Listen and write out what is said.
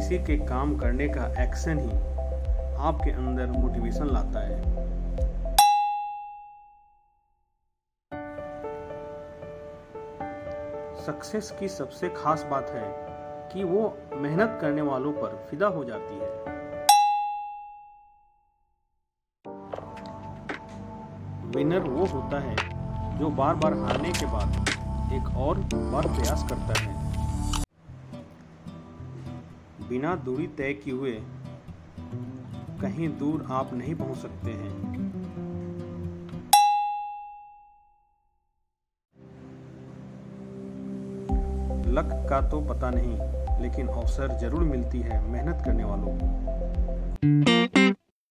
के काम करने का एक्शन ही आपके अंदर मोटिवेशन लाता है। सक्सेस की सबसे खास बात है कि वो मेहनत करने वालों पर फिदा हो जाती है। विनर वो होता है जो बार बार हारने के बाद एक और बार प्रयास करता है। बिना दूरी तय किए हुए कहीं दूर आप नहीं पहुँच सकते हैं। लक का तो पता नहीं, लेकिन अवसर ज़रूर मिलती है मेहनत करने वालों को।